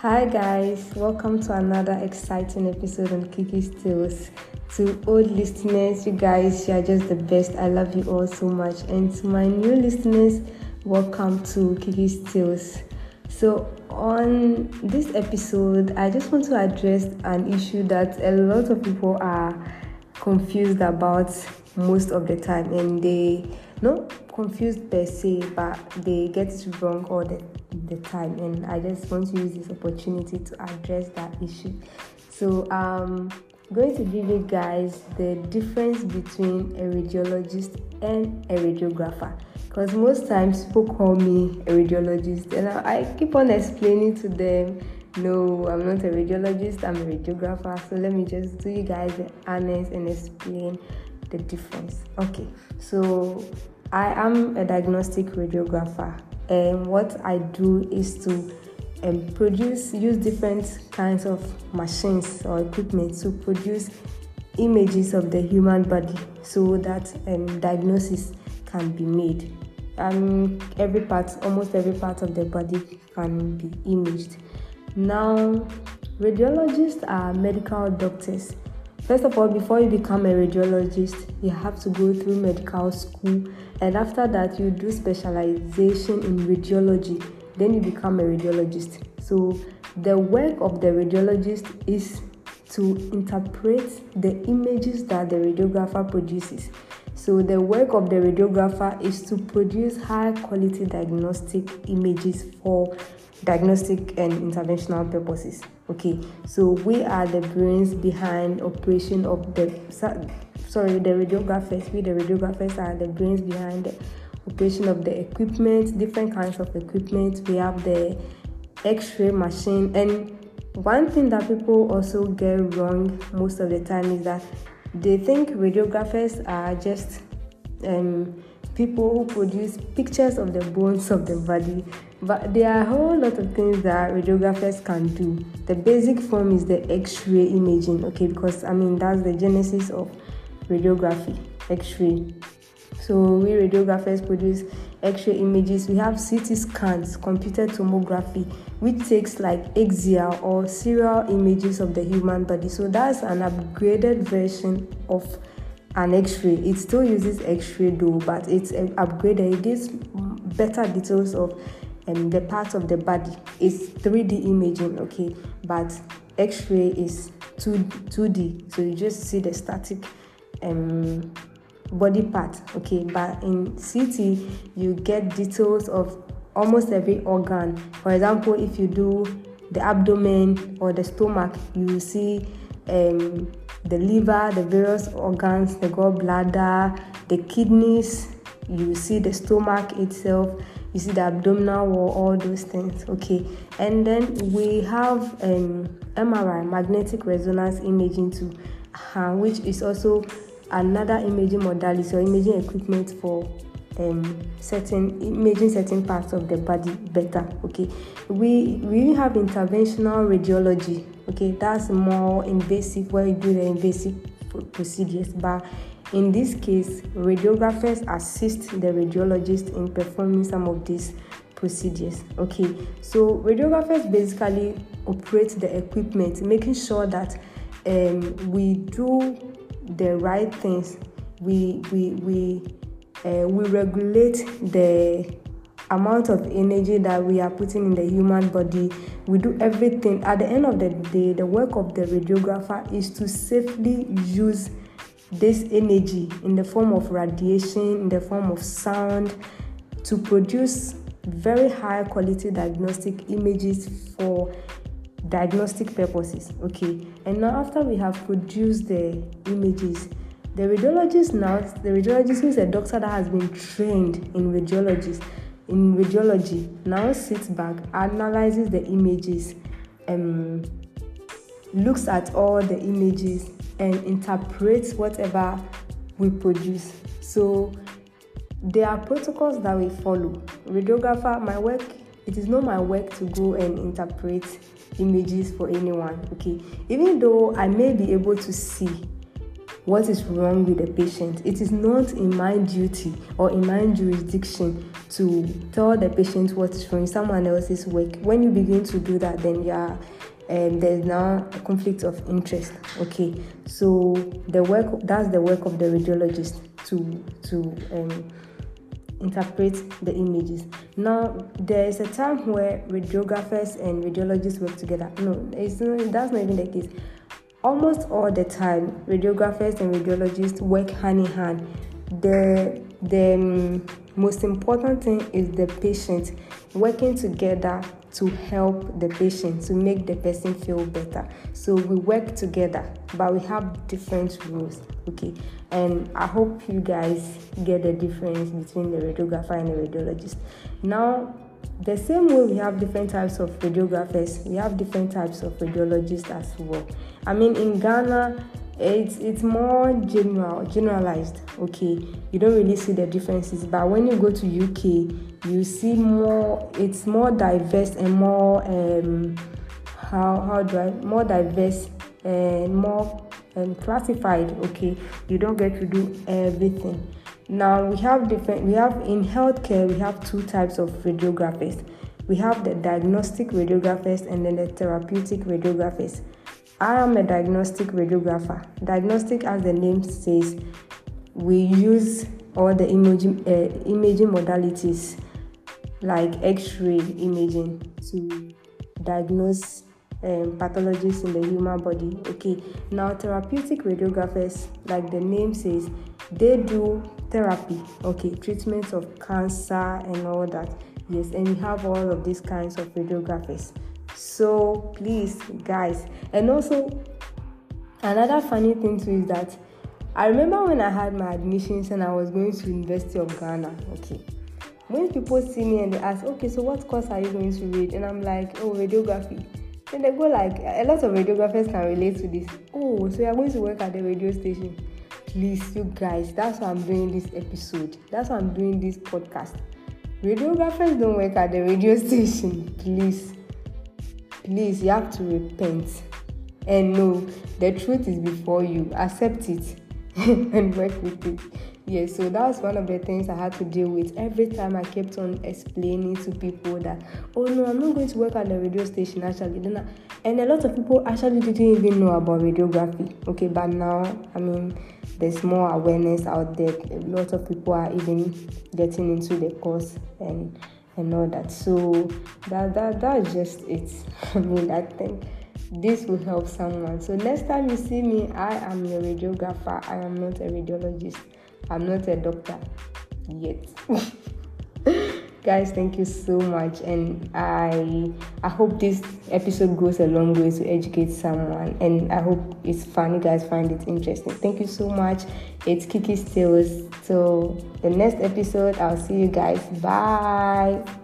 Hi guys, welcome to another exciting episode on Kiki's Tales. To old listeners, you guys, you are just the best. I love you all so much. And to my new listeners, welcome to Kiki's Tales. So, on this episode, I just want to address an issue that a lot of people are confused about most of the time, and they not confused per se, but they get it wrong all the, the time. And I just want to use this opportunity to address that issue. So, um, I'm going to give you guys the difference between a radiologist and a radiographer because most times people call me a radiologist and I, I keep on explaining to them no i'm not a radiologist i'm a radiographer so let me just do you guys the honest and explain the difference okay so i am a diagnostic radiographer. And what i do is to um, produce use different kinds of machines or equipment to produce images of the human body so that um, diagnosis can be made. Um, every part almost every part of the body can be imaged. Now radiologists are medical doctors first of all before you become a radiologist you have to go through medical school and after that you do specialization in radiology then you become a radiologist. So the work of the radiologist is to interpret the images that the radiographer produces. So the work of the radiographer is to produce high quality diagnostic images for diagnostic and interventional purposes. Okay, so we are the brains behind operation of the sorry the radiographers. We the radiographers are the brains behind the operation of the equipment, different kinds of equipment. We have the X-ray machine, and one thing that people also get wrong most of the time is that they think radiographers are just um, people who produce pictures of the bones of the body, but there are a whole lot of things that radiographers can do. The basic form is the X-ray imaging, okay, because I mean that's the genesis of radiography, X-ray. So we radiographers produce X-ray images. We have CT scans, computed tomography, which takes like axial or serial images of the human body. So that's an upgraded version of an X-ray. It still uses X-ray though, but it's an upgraded. It gives better details of the part of the body. is 3D imaging, okay, but X-ray is 2 2D. So you just see the static um body part okay but in ct you get details of almost every organ for example if you do the abdomen or the stomach you see um, the liver the various organs the gallbladder the kidneys you see the stomach itself you see the abdominal wall all those things okay. And then we have um, mri magnetic resonance imaging too uh, which is also another imaging modality or imaging equipment for um, certain imaging certain parts of the body better okay. We we have interventional radiology okay. That's more invasive where you do the invasive procedures but in this case radiographers assist the radiologist in performing some of these procedures. Okay so radiographers basically operate the equipment making sure that um, we do the right things. We we we uh, we regulate the amount of energy that we are putting in the human body. We do everything. At the end of the day the work of the radiographer is to safely use this energy in the form of radiation in the form of sound to produce very high quality diagnostic images for diagnostic purposes okay? And now after we have produced the images the radiologist now the radiologist is a doctor that has been trained in radiology in radiology now sits back analyzes the images um, looks at all the images and interprets whatever we produce so there are protocols that we follow radiographer my work it is not my work to go and interpret images for anyone okay even though i may be able to see what is wrong with the patient. It is not in my duty or in my jurisdiction to tell the patient what is wrong. Someone else's work. When you begin to do that, then you are um, there's now a conflict of interest. Okay, so the work that's the work of the radiologist to to um, interpret the images. Now there is a time where radiographers and radiologists work together. No, it's not, that's not even the case. Almost all the time, radiographers and radiologists work hand in hand. The the um, most important thing is the patient working together to help the patient to make the person feel better. So we work together but we have different rules okay? And i hope you guys get the difference between the radiographer and the radiologist. Now the same way we have different types of radiographers we have different types of radiologists as well. I mean in ghana it's it's more general generalized okay? You don't really see the differences but when you go to uk you see more it's more diverse and more um how how do i more diverse and more um, classified okay? You don't get to do everything. Now we have different we have in healthcare we have two types of radiographers. We have the diagnostic radiographers and then the therapeutic radiographers I am a diagnostic radiographer. Diagnostic, as the name says, we use all the imaging, uh, imaging modalities like X-ray imaging to diagnose um, pathologies in the human body. Okay, now therapeutic radiographers, like the name says, they do therapy. Okay, treatment of cancer and all that. Yes, and we have all of these kinds of radiographers. So please, guys, and also another funny thing too is that I remember when I had my admissions and I was going to University of Ghana. Okay, when people see me and they ask, okay, so what course are you going to read? And I'm like, oh, radiography. Then they go like, a lot of radiographers can relate to this. Oh, so you're going to work at the radio station? Please, you guys, that's why I'm doing this episode. That's why I'm doing this podcast. Radiographers don't work at the radio station. Please please you have to repent. And know the truth is before you. Accept it and work with it. Yes so that was one of the things i had to deal with every time i kept on explaining to people that oh no i'm not going to work at the radio station actually. Then and a lot of people actually didn't even know about radiography. Okay but now i mean there's more awareness out there. A lot of people are even getting into the course and and all that. So that that that's just it. I mean, I think this will help someone. So next time you see me, I am a radiographer. I am not a radiologist. I'm not a doctor yet. guys thank you so much and i i hope this episode goes a long way to educate someone and i hope it's fun you guys find it interesting. Thank you so much. It's Kiki's Tales till the next episode i'll see you guys. Bye